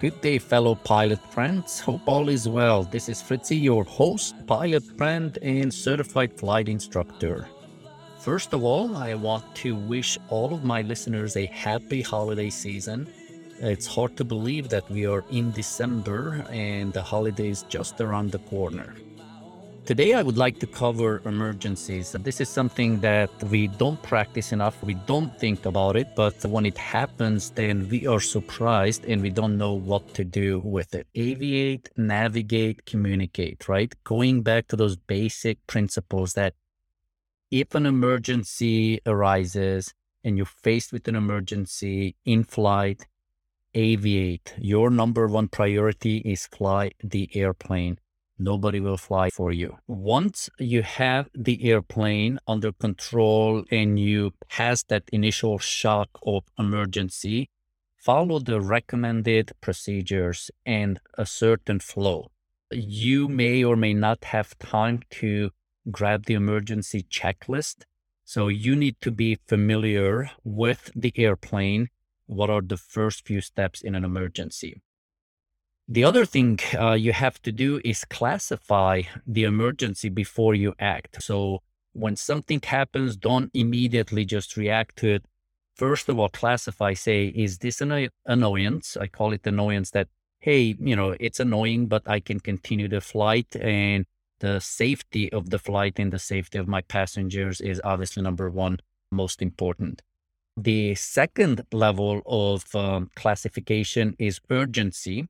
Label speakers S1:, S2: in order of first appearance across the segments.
S1: Good day, fellow pilot friends. Hope all is well. This is Frici, your host, pilot friend, and certified flight instructor. First of all, I want to wish all of my listeners a happy holiday season. It's hard to believe that we are in December and the holidays just around the corner. Today, I would like to cover emergencies. This is something that we don't practice enough. We don't think about it, but when it happens, then we are surprised and we don't know what to do with it. Aviate, navigate, communicate, right? Going back to those basic principles that if an emergency arises and you're faced with an emergency in flight, aviate. Your number one priority is fly the airplane nobody will fly for you. Once you have the airplane under control and you pass that initial shock of emergency, follow the recommended procedures and a certain flow. You may or may not have time to grab the emergency checklist. So you need to be familiar with the airplane. What are the first few steps in an emergency? The other thing uh, you have to do is classify the emergency before you act. So when something happens, don't immediately just react to it. First of all, classify, say, is this an annoyance? I call it annoyance that, hey, you know, it's annoying, but I can continue the flight and the safety of the flight and the safety of my passengers is obviously number one, most important. The second level of um, classification is urgency.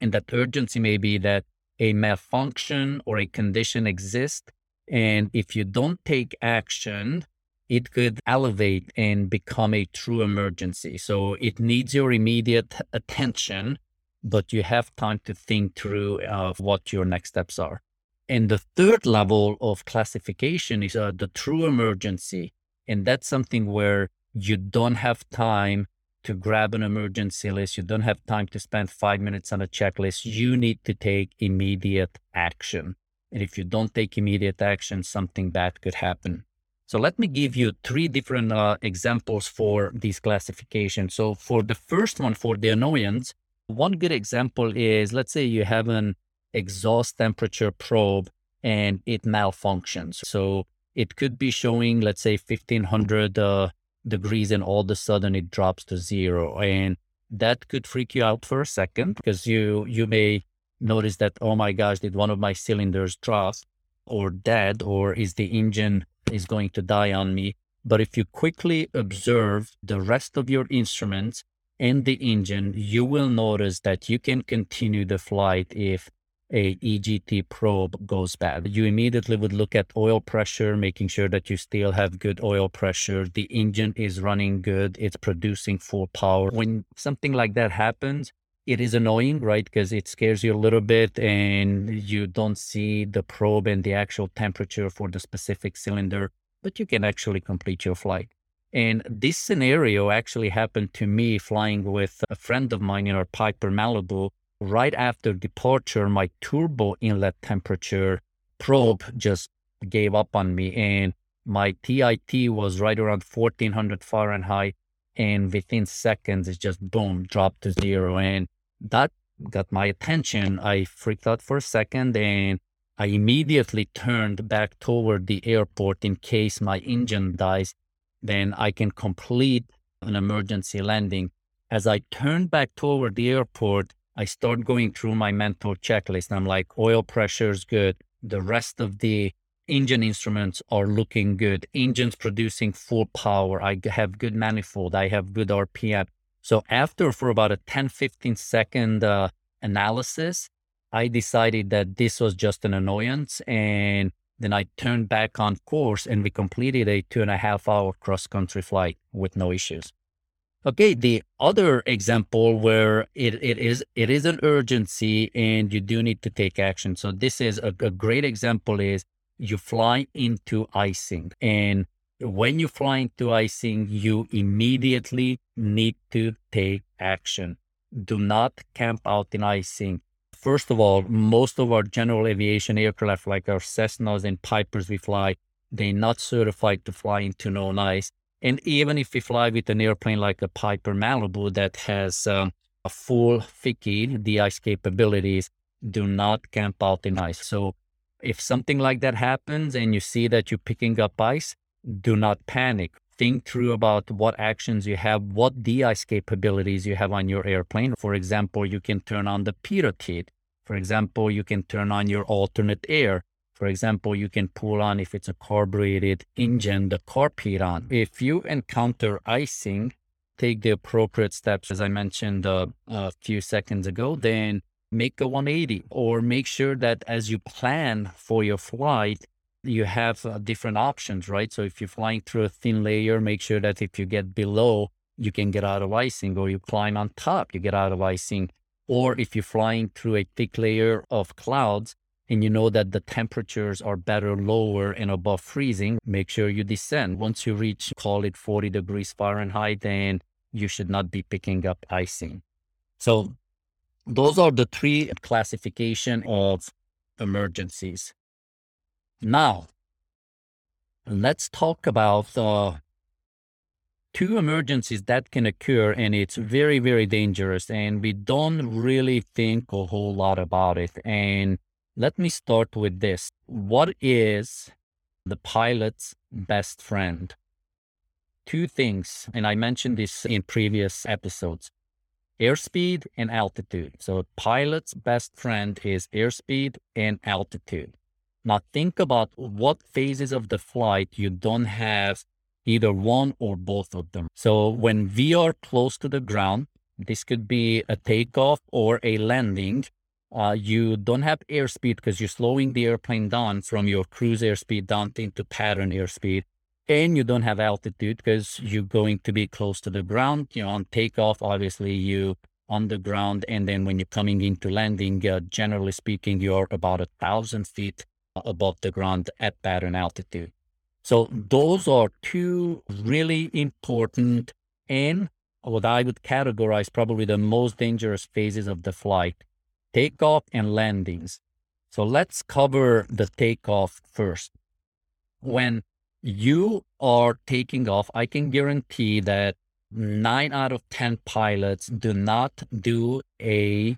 S1: And that urgency may be that a malfunction or a condition exists. And if you don't take action, it could elevate and become a true emergency. So it needs your immediate attention, but you have time to think through uh, what your next steps are. And the third level of classification is uh, the true emergency. And that's something where you don't have time to grab an emergency list. You don't have time to spend five minutes on a checklist. You need to take immediate action. And if you don't take immediate action, something bad could happen. So let me give you three different uh, examples for these classifications. So for the first one, for the annoyance, one good example is let's say you have an exhaust temperature probe and it malfunctions. So it could be showing, let's say, 1500 uh, degrees and all of a sudden it drops to zero. And that could freak you out for a second because you you may notice that, oh my gosh, did one of my cylinders drop or dead or is the engine is going to die on me? But if you quickly observe the rest of your instruments and the engine, you will notice that you can continue the flight if a EGT probe goes bad. You immediately would look at oil pressure, making sure that you still have good oil pressure. The engine is running good. It's producing full power. When something like that happens, it is annoying, right? Because it scares you a little bit and you don't see the probe and the actual temperature for the specific cylinder, but you can actually complete your flight. And this scenario actually happened to me flying with a friend of mine in our Piper Malibu right after departure, my turbo inlet temperature probe just gave up on me and my TIT was right around 1400 Fahrenheit. And within seconds, it just boom, dropped to zero. And that got my attention. I freaked out for a second and I immediately turned back toward the airport in case my engine dies. Then I can complete an emergency landing. As I turned back toward the airport, I start going through my mental checklist. I'm like, oil pressure is good. The rest of the engine instruments are looking good. Engines producing full power. I have good manifold. I have good RPM. So after for about a 10, 15 second uh, analysis, I decided that this was just an annoyance. And then I turned back on course and we completed a two and a half hour cross country flight with no issues. Okay, the other example where it, it is it is an urgency and you do need to take action. So this is a, a great example is you fly into icing and when you fly into icing, you immediately need to take action. Do not camp out in icing. First of all, most of our general aviation aircraft, like our Cessnas and Pipers we fly, they're not certified to fly into known ice. And even if we fly with an airplane like a Piper Malibu that has um, a full FIKI de-ice capabilities, do not camp out in ice. So if something like that happens and you see that you're picking up ice, do not panic. Think through about what actions you have, what de-ice capabilities you have on your airplane. For example, you can turn on the pitot heat. For example, you can turn on your alternate air. For example, you can pull on, if it's a carbureted engine, the carb heat on. If you encounter icing, take the appropriate steps, as I mentioned uh, a few seconds ago, then make a 180 or make sure that as you plan for your flight, you have uh, different options, right? So if you're flying through a thin layer, make sure that if you get below, you can get out of icing, or you climb on top, you get out of icing. Or if you're flying through a thick layer of clouds and you know that the temperatures are better lower and above freezing, make sure you descend. Once you reach, call it 40 degrees Fahrenheit, then you should not be picking up icing. So those are the three classification of emergencies. Now, let's talk about uh, two emergencies that can occur and it's very, very dangerous and we don't really think a whole lot about it. And let me start with this. What is the pilot's best friend? Two things, and I mentioned this in previous episodes airspeed and altitude. So, pilot's best friend is airspeed and altitude. Now, think about what phases of the flight you don't have either one or both of them. So, when we are close to the ground, this could be a takeoff or a landing. Uh, you don't have airspeed because you're slowing the airplane down from your cruise airspeed down into pattern airspeed and you don't have altitude because you're going to be close to the ground. You know, on takeoff, obviously you on the ground, and then when you're coming into landing, uh, generally speaking, you're about a thousand feet above the ground at pattern altitude. So those are two really important and what I would categorize probably the most dangerous phases of the flight, takeoff and landings. So let's cover the takeoff first. When you are taking off, I can guarantee that nine out of 10 pilots do not do a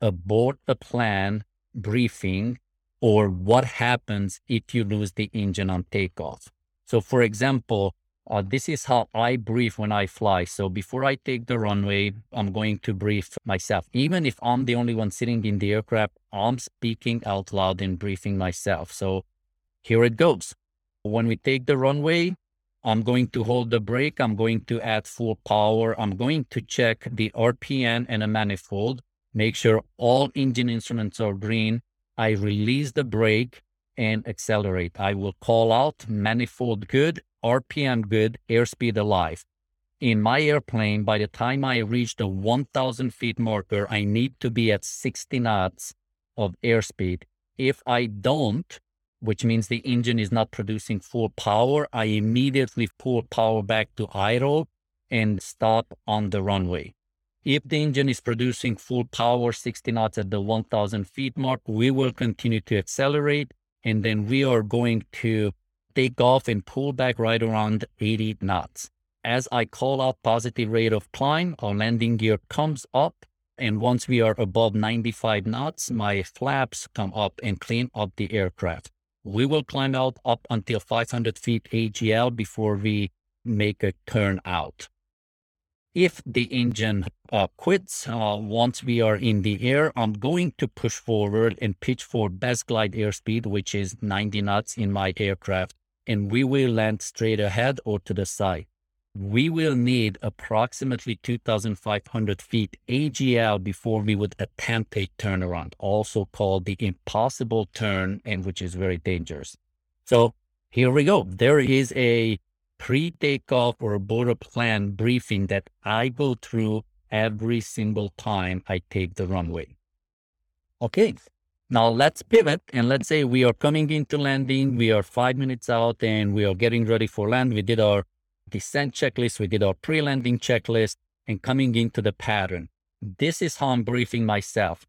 S1: abort the plan briefing or what happens if you lose the engine on takeoff. So, for example, uh, this is how I brief when I fly. So, before I take the runway, I'm going to brief myself. Even if I'm the only one sitting in the aircraft, I'm speaking out loud and briefing myself. So, here it goes. When we take the runway, I'm going to hold the brake. I'm going to add full power. I'm going to check the RPM and a manifold, make sure all engine instruments are green. I release the brake and accelerate. I will call out manifold good, RPM good, airspeed alive. In my airplane, by the time I reach the 1000 feet marker, I need to be at 60 knots of airspeed. If I don't, which means the engine is not producing full power, I immediately pull power back to idle and stop on the runway. If the engine is producing full power, 60 knots at the 1000 feet mark, we will continue to accelerate and then we are going to take off and pull back right around 80 knots. As I call out positive rate of climb, our landing gear comes up. And once we are above 95 knots, my flaps come up and clean up the aircraft. We will climb out up until 500 feet AGL before we make a turn out. If the engine uh, quits uh, once we are in the air, I'm going to push forward and pitch for best glide airspeed, which is 90 knots in my aircraft, and we will land straight ahead or to the side we will need approximately 2,500 feet AGL before we would attempt a turnaround, also called the impossible turn, and which is very dangerous. So here we go. There is a pre-takeoff or abort plan briefing that I go through every single time I take the runway. Okay, now let's pivot and let's say we are coming into landing. We are five minutes out and we are getting ready for land. We did our descent checklist, we did our pre-landing checklist, and coming into the pattern. This is how I'm briefing myself.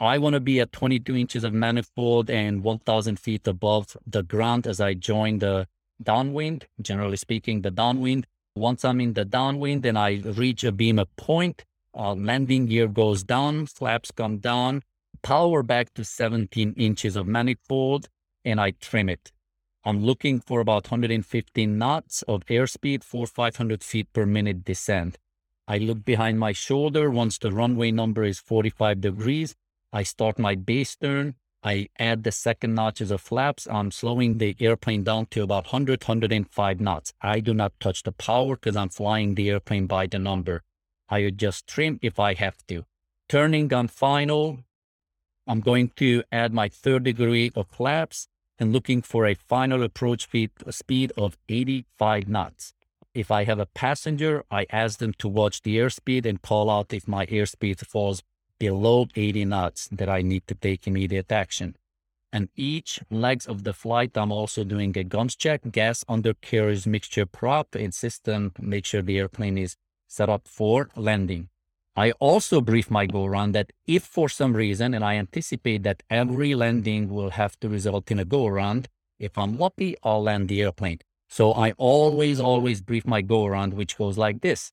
S1: I want to be at 22 inches of manifold and 1,000 feet above the ground as I join the downwind, generally speaking, the downwind. Once I'm in the downwind and I reach a beam of point, uh, landing gear goes down, flaps come down, power back to 17 inches of manifold, and I trim it. I'm looking for about 115 knots of airspeed for 500 feet per minute descent. I look behind my shoulder once the runway number is 45 degrees. I start my base turn. I add the second notches of flaps. I'm slowing the airplane down to about 100, 105 knots. I do not touch the power because I'm flying the airplane by the number. I adjust trim if I have to. Turning on final, I'm going to add my third degree of flaps and looking for a final approach speed, speed of 85 knots. If I have a passenger, I ask them to watch the airspeed and call out if my airspeed falls below 80 knots that I need to take immediate action. And each legs of the flight, I'm also doing a GUMPS check, gas undercarriage mixture prop and system, make sure the airplane is set up for landing. I also brief my go around that if for some reason, and I anticipate that every landing will have to result in a go around, if I'm lucky, I'll land the airplane. So I always, always brief my go around, which goes like this.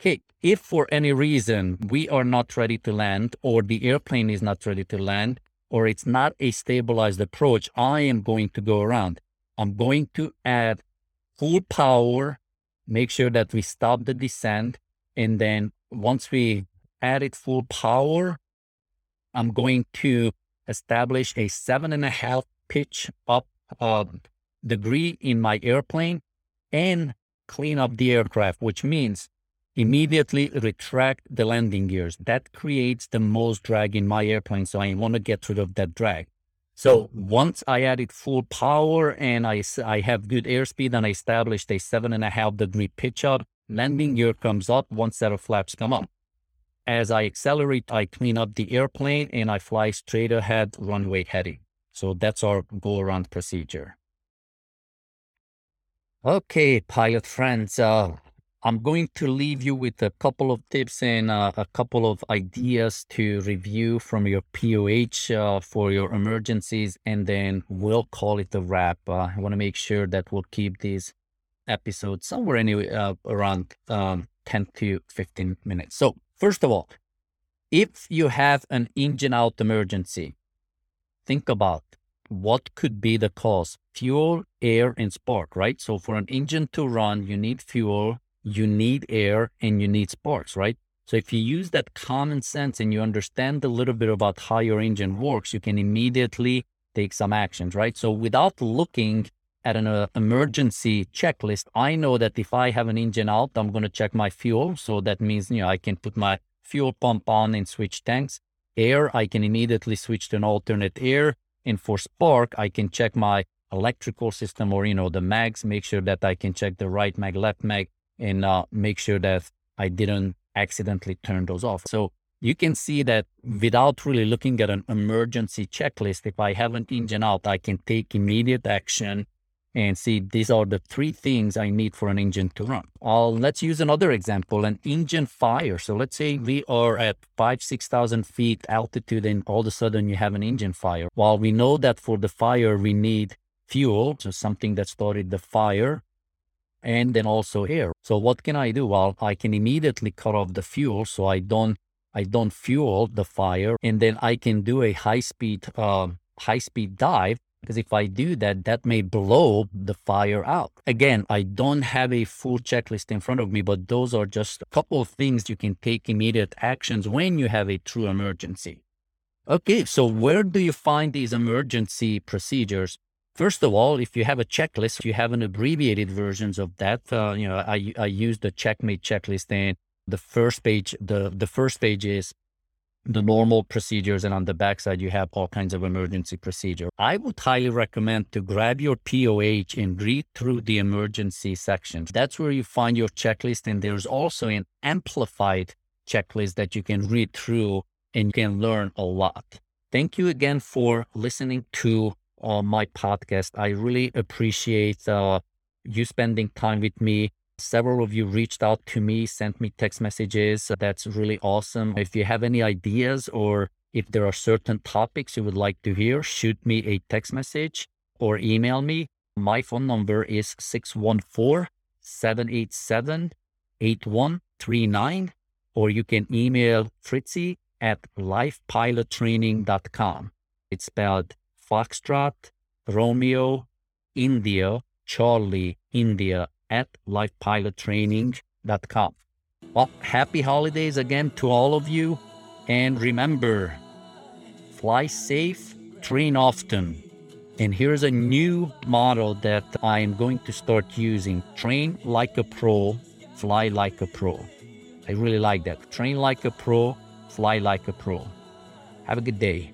S1: Okay, if for any reason we are not ready to land, or the airplane is not ready to land, or it's not a stabilized approach, I am going to go around. I'm going to add full power, make sure that we stop the descent, and then once we add it full power, I'm going to establish a seven and a half pitch up uh, degree in my airplane and clean up the aircraft, which means immediately retract the landing gears. That creates the most drag in my airplane. So I want to get rid of that drag. So once I added full power and I, I have good airspeed and I established a seven and a half degree pitch up, landing gear comes up, one set of flaps come up. As I accelerate, I clean up the airplane and I fly straight ahead, runway heading. So that's our go around procedure. Okay, pilot friends, uh, I'm going to leave you with a couple of tips and uh, a couple of ideas to review from your POH uh, for your emergencies, and then we'll call it a wrap. Uh, I want to make sure that we'll keep these episode somewhere anyway uh, around um, 10 to 15 minutes. So first of all, if you have an engine out emergency, think about what could be the cause. Fuel, air, and spark, right? So for an engine to run, you need fuel, you need air, and you need sparks, right? So if you use that common sense and you understand a little bit about how your engine works, you can immediately take some actions, right? So without looking at an uh, emergency checklist, I know that if I have an engine out, I'm going to check my fuel. So that means, you know, I can put my fuel pump on and switch tanks. Air, I can immediately switch to an alternate air. And for spark, I can check my electrical system or, you know, the mags, make sure that I can check the right mag, left mag, and uh, make sure that I didn't accidentally turn those off. So you can see that without really looking at an emergency checklist, if I have an engine out, I can take immediate action and see these are the three things I need for an engine to run. Uh, let's use another example, an engine fire. So let's say we are at five, 6,000 feet altitude and all of a sudden you have an engine fire. While we know that for the fire, we need fuel, so something that started the fire, and then also air. So what can I do? Well, I can immediately cut off the fuel so I don't I don't fuel the fire, and then I can do a high speed uh, high speed dive because if I do that, that may blow the fire out. Again, I don't have a full checklist in front of me, but those are just a couple of things you can take immediate actions when you have a true emergency. Okay, so where do you find these emergency procedures? First of all, if you have a checklist, you have an abbreviated versions of that. Uh, you know, I I use the checkmate checklist, and the first page the the first page is the normal procedures and on the backside you have all kinds of emergency procedure. I would highly recommend to grab your POH and read through the emergency section. That's where you find your checklist and there's also an amplified checklist that you can read through and you can learn a lot. Thank you again for listening to uh, my podcast. I really appreciate uh, you spending time with me. Several of you reached out to me, sent me text messages. That's really awesome. If you have any ideas or if there are certain topics you would like to hear, shoot me a text message or email me. My phone number is 614 787 8139. or you can email Frici at lifepilottraining.com. It's spelled Foxtrot, Romeo, India, Charlie, India at lifepilottraining.com. Well, happy holidays again to all of you. And remember, fly safe, train often. And here's a new model that I am going to start using train like a pro, fly like a pro. I really like that. Train like a pro, fly like a pro. Have a good day.